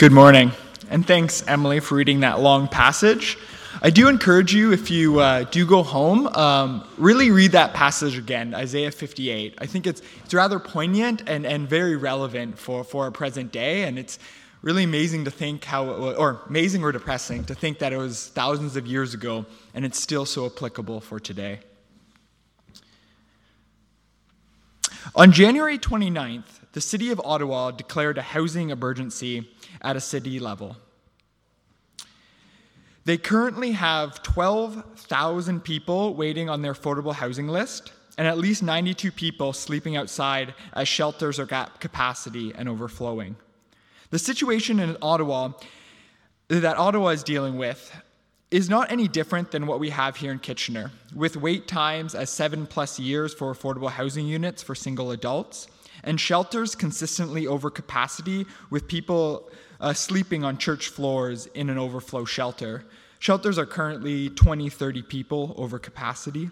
Good morning, and thanks, Emily, for reading that long passage. I do encourage you, if you uh, do go home, um, really read that passage again, Isaiah 58. I think it's, it's rather poignant and, and very relevant for, for our present day, and it's really amazing to think how, was, or amazing or depressing to think that it was thousands of years ago and it's still so applicable for today. On January 29th, the city of Ottawa declared a housing emergency at a city level. They currently have 12,000 people waiting on their affordable housing list, and at least 92 people sleeping outside as shelters are at capacity and overflowing. The situation in Ottawa that Ottawa is dealing with is not any different than what we have here in Kitchener, with wait times as seven plus years for affordable housing units for single adults, and shelters consistently over capacity with people uh, sleeping on church floors in an overflow shelter. Shelters are currently 20, 30 people over capacity.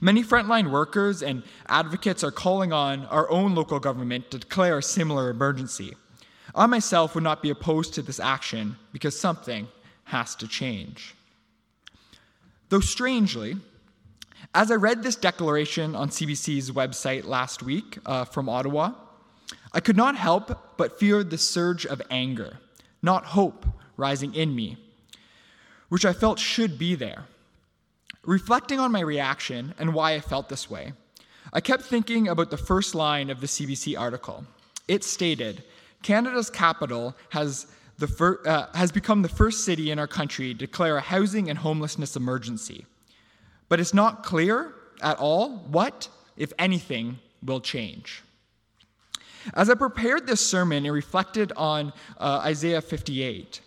Many frontline workers and advocates are calling on our own local government to declare a similar emergency. I myself would not be opposed to this action because something has to change. Though strangely, as I read this declaration on CBC's website last week uh, from Ottawa, I could not help but feel the surge of anger, not hope, rising in me, which I felt should be there. Reflecting on my reaction and why I felt this way, I kept thinking about the first line of the CBC article. It stated Canada's capital has, the fir- uh, has become the first city in our country to declare a housing and homelessness emergency. But it's not clear at all what, if anything, will change. As I prepared this sermon and reflected on uh, Isaiah 58,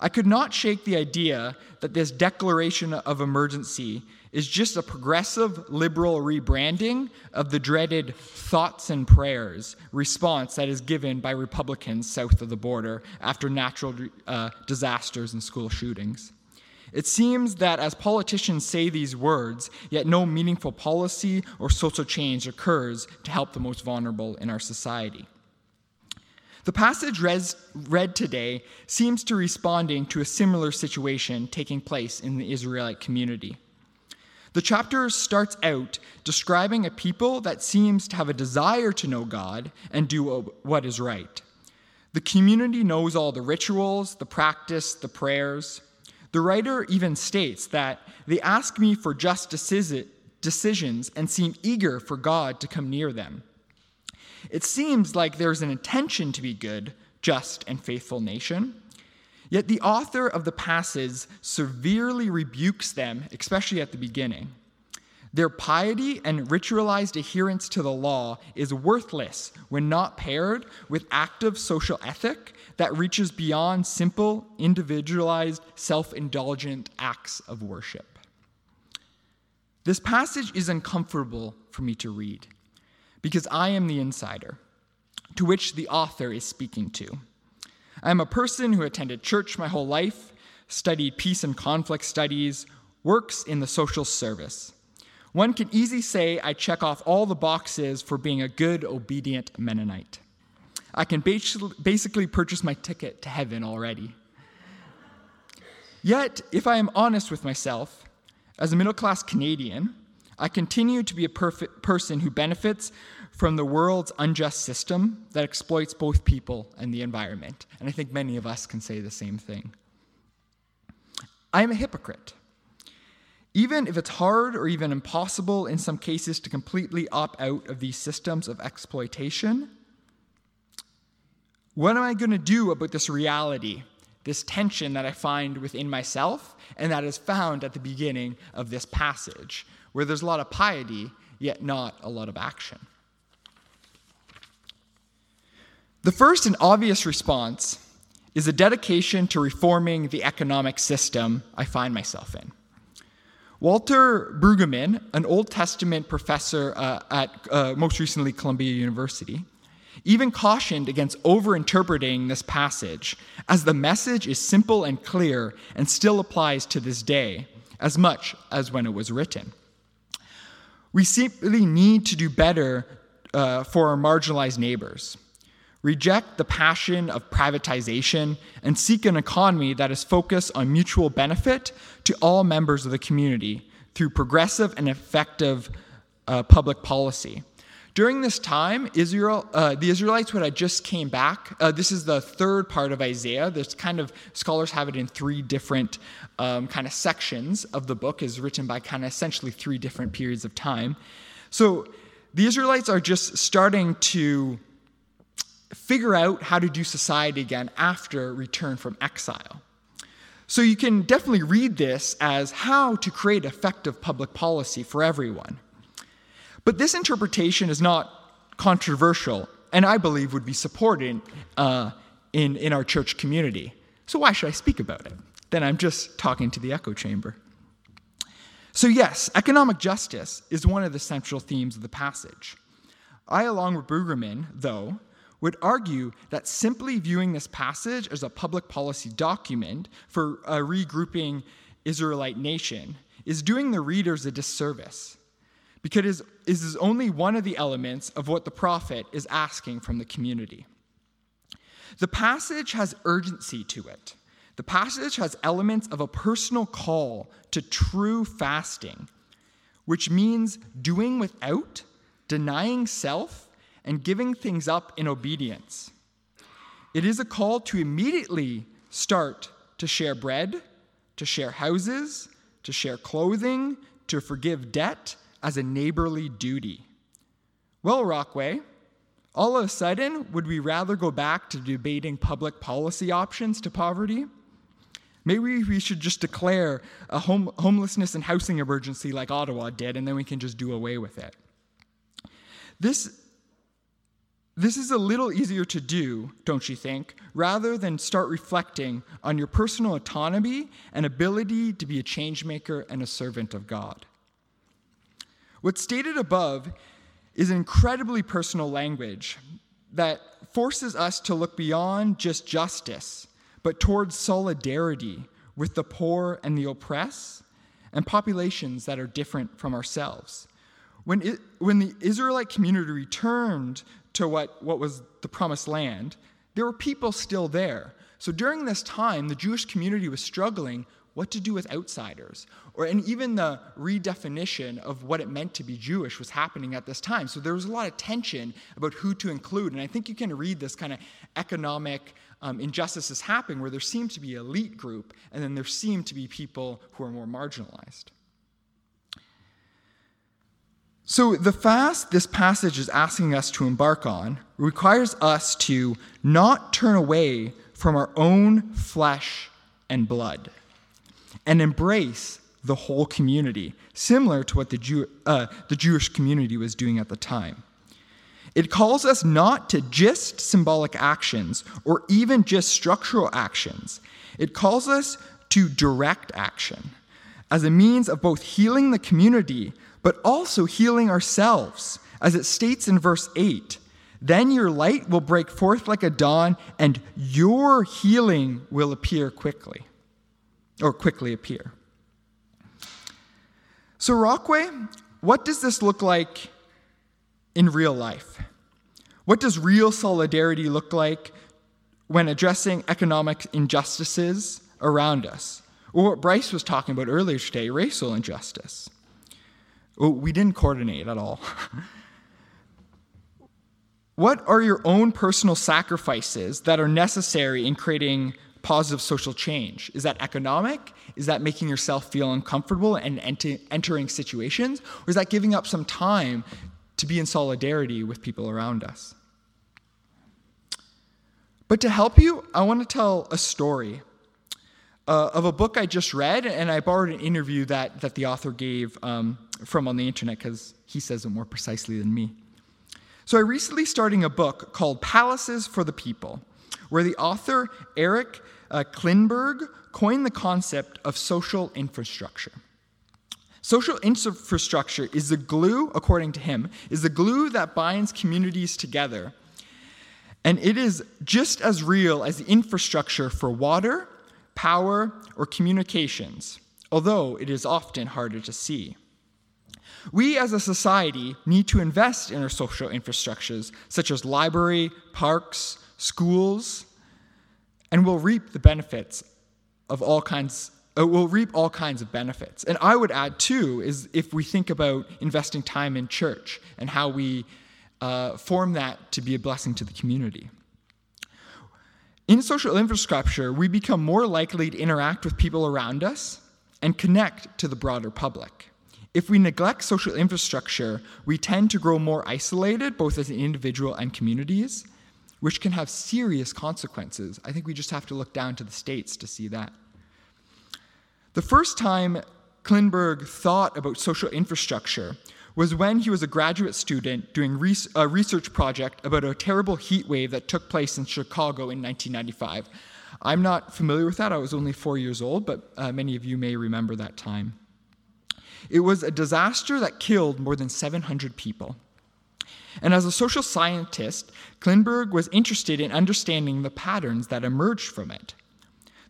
I could not shake the idea that this declaration of emergency is just a progressive liberal rebranding of the dreaded thoughts and prayers response that is given by Republicans south of the border after natural uh, disasters and school shootings. It seems that as politicians say these words, yet no meaningful policy or social change occurs to help the most vulnerable in our society. The passage read today seems to responding to a similar situation taking place in the Israelite community. The chapter starts out describing a people that seems to have a desire to know God and do what is right. The community knows all the rituals, the practice, the prayers. The writer even states that they ask me for just decisions and seem eager for God to come near them. It seems like there's an intention to be good, just, and faithful nation. Yet the author of the passage severely rebukes them, especially at the beginning. Their piety and ritualized adherence to the law is worthless when not paired with active social ethic that reaches beyond simple, individualized, self indulgent acts of worship. This passage is uncomfortable for me to read because I am the insider to which the author is speaking to. I am a person who attended church my whole life, studied peace and conflict studies, works in the social service. One can easily say I check off all the boxes for being a good, obedient Mennonite. I can basically purchase my ticket to heaven already. Yet, if I am honest with myself, as a middle class Canadian, I continue to be a perfect person who benefits from the world's unjust system that exploits both people and the environment. And I think many of us can say the same thing. I am a hypocrite. Even if it's hard or even impossible in some cases to completely opt out of these systems of exploitation, what am I going to do about this reality, this tension that I find within myself and that is found at the beginning of this passage, where there's a lot of piety, yet not a lot of action? The first and obvious response is a dedication to reforming the economic system I find myself in. Walter Brueggemann, an Old Testament professor uh, at uh, most recently Columbia University, even cautioned against overinterpreting this passage, as the message is simple and clear and still applies to this day as much as when it was written. We simply need to do better uh, for our marginalized neighbors. Reject the passion of privatization, and seek an economy that is focused on mutual benefit to all members of the community through progressive and effective uh, public policy. During this time, Israel, uh, the Israelites would have just came back. Uh, this is the third part of Isaiah. There's kind of scholars have it in three different um, kind of sections of the book. is written by kind of essentially three different periods of time. So the Israelites are just starting to figure out how to do society again after return from exile. So you can definitely read this as how to create effective public policy for everyone. But this interpretation is not controversial, and I believe would be supported uh, in, in our church community. So why should I speak about it? Then I'm just talking to the echo chamber. So, yes, economic justice is one of the central themes of the passage. I, along with Brueggemann, though, would argue that simply viewing this passage as a public policy document for a regrouping Israelite nation is doing the readers a disservice because it is only one of the elements of what the prophet is asking from the community. The passage has urgency to it. The passage has elements of a personal call to true fasting, which means doing without, denying self, and giving things up in obedience. It is a call to immediately start to share bread, to share houses, to share clothing, to forgive debt, as a neighborly duty. Well, Rockway, all of a sudden, would we rather go back to debating public policy options to poverty? Maybe we should just declare a home, homelessness and housing emergency like Ottawa did, and then we can just do away with it. This, this is a little easier to do, don't you think, rather than start reflecting on your personal autonomy and ability to be a changemaker and a servant of God. What's stated above is an incredibly personal language that forces us to look beyond just justice, but towards solidarity with the poor and the oppressed and populations that are different from ourselves. When, it, when the Israelite community returned to what, what was the promised land, there were people still there. So during this time, the Jewish community was struggling what to do with outsiders, or and even the redefinition of what it meant to be Jewish was happening at this time. So there was a lot of tension about who to include, and I think you can read this kind of economic um, injustices happening where there seemed to be elite group, and then there seemed to be people who are more marginalized. So, the fast this passage is asking us to embark on requires us to not turn away from our own flesh and blood and embrace the whole community, similar to what the, Jew, uh, the Jewish community was doing at the time. It calls us not to just symbolic actions or even just structural actions. It calls us to direct action as a means of both healing the community but also healing ourselves. As it states in verse 8, then your light will break forth like a dawn and your healing will appear quickly or quickly appear. So, Rockway, what does this look like in real life? What does real solidarity look like when addressing economic injustices around us? Or what Bryce was talking about earlier today, racial injustice. Oh, we didn't coordinate at all. what are your own personal sacrifices that are necessary in creating positive social change? Is that economic? Is that making yourself feel uncomfortable and ent- entering situations? Or is that giving up some time to be in solidarity with people around us? But to help you, I want to tell a story uh, of a book I just read, and I borrowed an interview that, that the author gave um, from on the internet because he says it more precisely than me. So I recently starting a book called Palaces for the People, where the author Eric uh, Klinenberg coined the concept of social infrastructure. Social infrastructure is the glue, according to him, is the glue that binds communities together. And it is just as real as the infrastructure for water, power, or communications, although it is often harder to see. We as a society need to invest in our social infrastructures, such as library, parks, schools, and we'll reap the benefits of all kinds uh, will reap all kinds of benefits. And I would add too is if we think about investing time in church and how we uh, form that to be a blessing to the community. In social infrastructure, we become more likely to interact with people around us and connect to the broader public. If we neglect social infrastructure, we tend to grow more isolated, both as an individual and communities, which can have serious consequences. I think we just have to look down to the States to see that. The first time Klinberg thought about social infrastructure was when he was a graduate student doing a research project about a terrible heat wave that took place in Chicago in 1995. I'm not familiar with that. I was only four years old, but uh, many of you may remember that time. It was a disaster that killed more than 700 people. And as a social scientist, Klinberg was interested in understanding the patterns that emerged from it.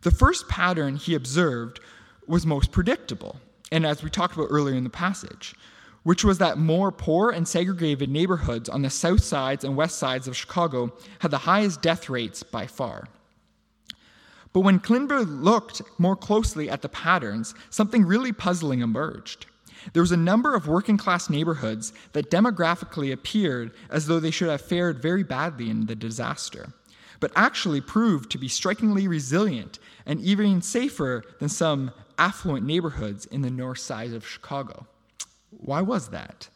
The first pattern he observed was most predictable, and as we talked about earlier in the passage, which was that more poor and segregated neighborhoods on the south sides and west sides of Chicago had the highest death rates by far. But when Klinberg looked more closely at the patterns, something really puzzling emerged. There was a number of working class neighborhoods that demographically appeared as though they should have fared very badly in the disaster, but actually proved to be strikingly resilient and even safer than some affluent neighborhoods in the north side of Chicago. Why was that?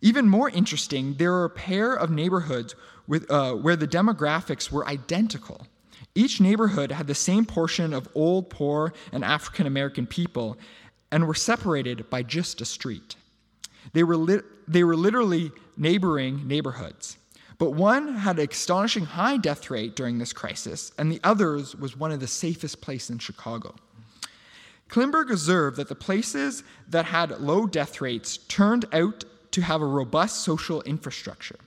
Even more interesting, there were a pair of neighborhoods with, uh, where the demographics were identical. Each neighborhood had the same portion of old, poor, and African American people and were separated by just a street. They were, li- they were literally neighboring neighborhoods. But one had an astonishing high death rate during this crisis, and the others was one of the safest places in Chicago. Klinberg observed that the places that had low death rates turned out to have a robust social infrastructure.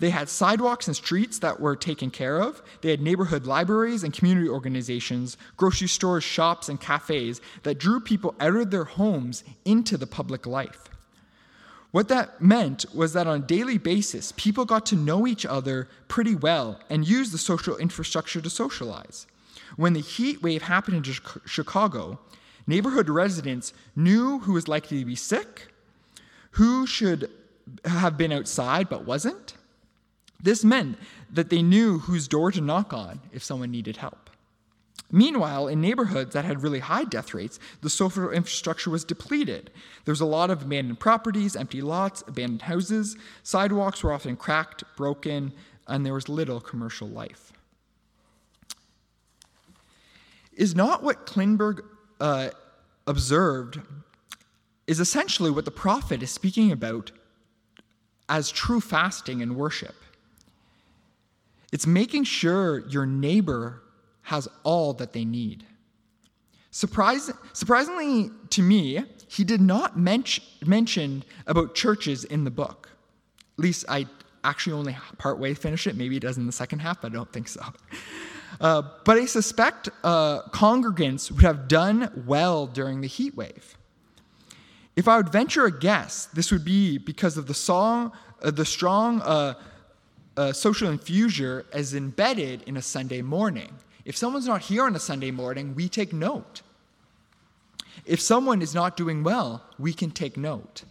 They had sidewalks and streets that were taken care of. They had neighborhood libraries and community organizations, grocery stores, shops, and cafes that drew people out of their homes into the public life. What that meant was that on a daily basis, people got to know each other pretty well and used the social infrastructure to socialize. When the heat wave happened in Chicago, Neighborhood residents knew who was likely to be sick, who should have been outside but wasn't. This meant that they knew whose door to knock on if someone needed help. Meanwhile, in neighborhoods that had really high death rates, the social infrastructure was depleted. There was a lot of abandoned properties, empty lots, abandoned houses, sidewalks were often cracked, broken, and there was little commercial life. Is not what Klinberg uh, observed is essentially what the prophet is speaking about as true fasting and worship. It's making sure your neighbor has all that they need. Surprisingly to me, he did not mention, about churches in the book. At least I actually only partway finished it. Maybe it does in the second half, but I don't think so. Uh, but I suspect uh, congregants would have done well during the heat wave. If I would venture a guess, this would be because of the song, uh, the strong uh, social infusion as embedded in a Sunday morning. If someone's not here on a Sunday morning, we take note. If someone is not doing well, we can take note.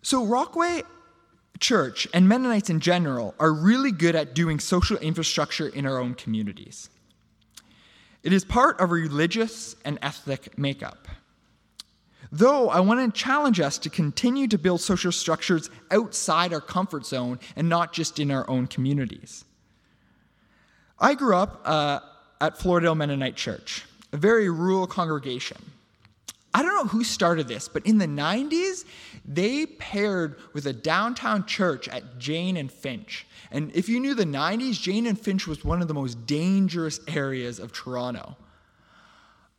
So, Rockway church and Mennonites in general are really good at doing social infrastructure in our own communities. It is part of a religious and ethnic makeup. Though I want to challenge us to continue to build social structures outside our comfort zone and not just in our own communities. I grew up uh, at Floradale Mennonite Church, a very rural congregation. I don't know who started this, but in the 90s, they paired with a downtown church at Jane and Finch. And if you knew the 90s, Jane and Finch was one of the most dangerous areas of Toronto.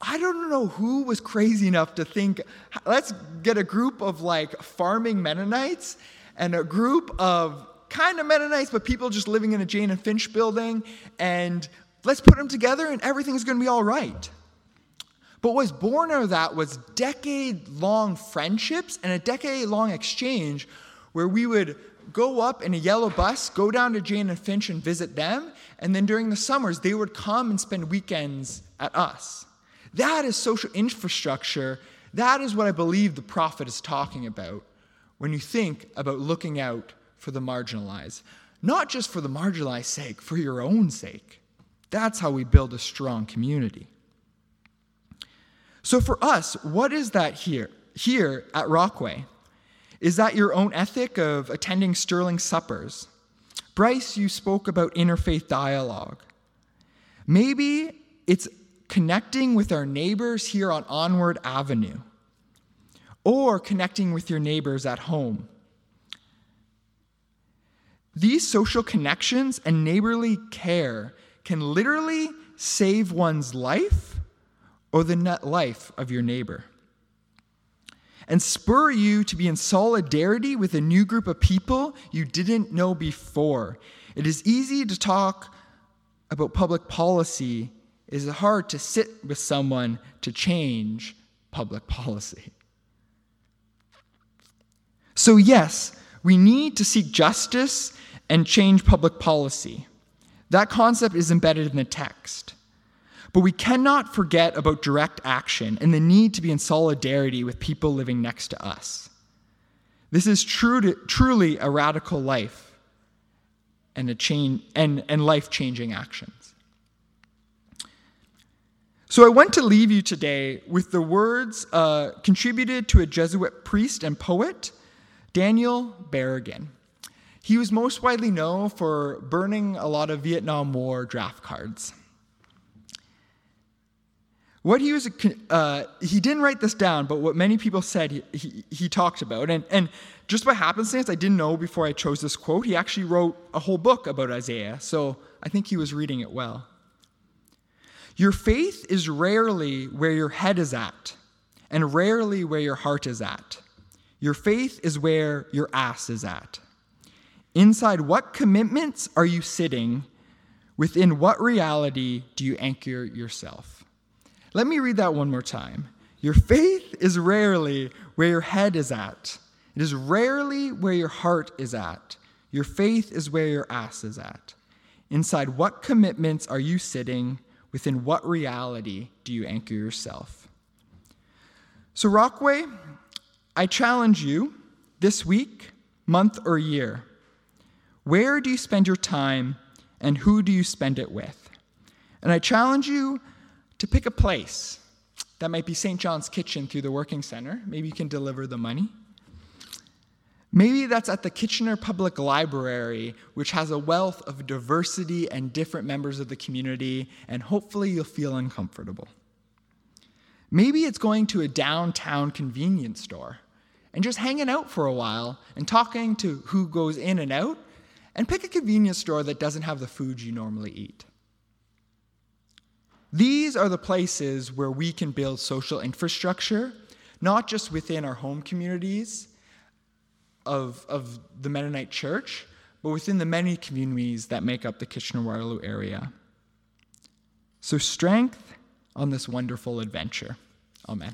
I don't know who was crazy enough to think, let's get a group of like farming Mennonites and a group of kind of Mennonites, but people just living in a Jane and Finch building, and let's put them together and everything's going to be all right. But what was born out of that was decade long friendships and a decade long exchange where we would go up in a yellow bus, go down to Jane and Finch and visit them, and then during the summers, they would come and spend weekends at us. That is social infrastructure. That is what I believe the prophet is talking about when you think about looking out for the marginalized. Not just for the marginalized sake, for your own sake. That's how we build a strong community. So for us, what is that here? Here at Rockway? Is that your own ethic of attending sterling suppers? Bryce, you spoke about interfaith dialogue. Maybe it's connecting with our neighbors here on Onward Avenue, or connecting with your neighbors at home. These social connections and neighborly care can literally save one's life or the net life of your neighbor. And spur you to be in solidarity with a new group of people you didn't know before. It is easy to talk about public policy is it hard to sit with someone to change public policy. So, yes, we need to seek justice and change public policy. That concept is embedded in the text. But we cannot forget about direct action and the need to be in solidarity with people living next to us. This is true to, truly a radical life and, a and, and life changing actions. So I want to leave you today with the words uh, contributed to a Jesuit priest and poet, Daniel Berrigan. He was most widely known for burning a lot of Vietnam War draft cards. What he was, uh, he didn't write this down, but what many people said he, he, he talked about, and, and just by happenstance, I didn't know before I chose this quote, he actually wrote a whole book about Isaiah, so I think he was reading it well. Your faith is rarely where your head is at, and rarely where your heart is at. Your faith is where your ass is at. Inside what commitments are you sitting? Within what reality do you anchor yourself? Let me read that one more time. Your faith is rarely where your head is at. It is rarely where your heart is at. Your faith is where your ass is at. Inside what commitments are you sitting? Within what reality do you anchor yourself? So, Rockway, I challenge you this week, month, or year. Where do you spend your time and who do you spend it with? And I challenge you to pick a place. That might be St. John's Kitchen through the Working Center. Maybe you can deliver the money. Maybe that's at the Kitchener Public Library, which has a wealth of diversity and different members of the community, and hopefully you'll feel uncomfortable. Maybe it's going to a downtown convenience store and just hanging out for a while and talking to who goes in and out, and pick a convenience store that doesn't have the food you normally eat. These are the places where we can build social infrastructure, not just within our home communities of, of the Mennonite Church, but within the many communities that make up the Kitchener Waterloo area. So, strength on this wonderful adventure. Amen.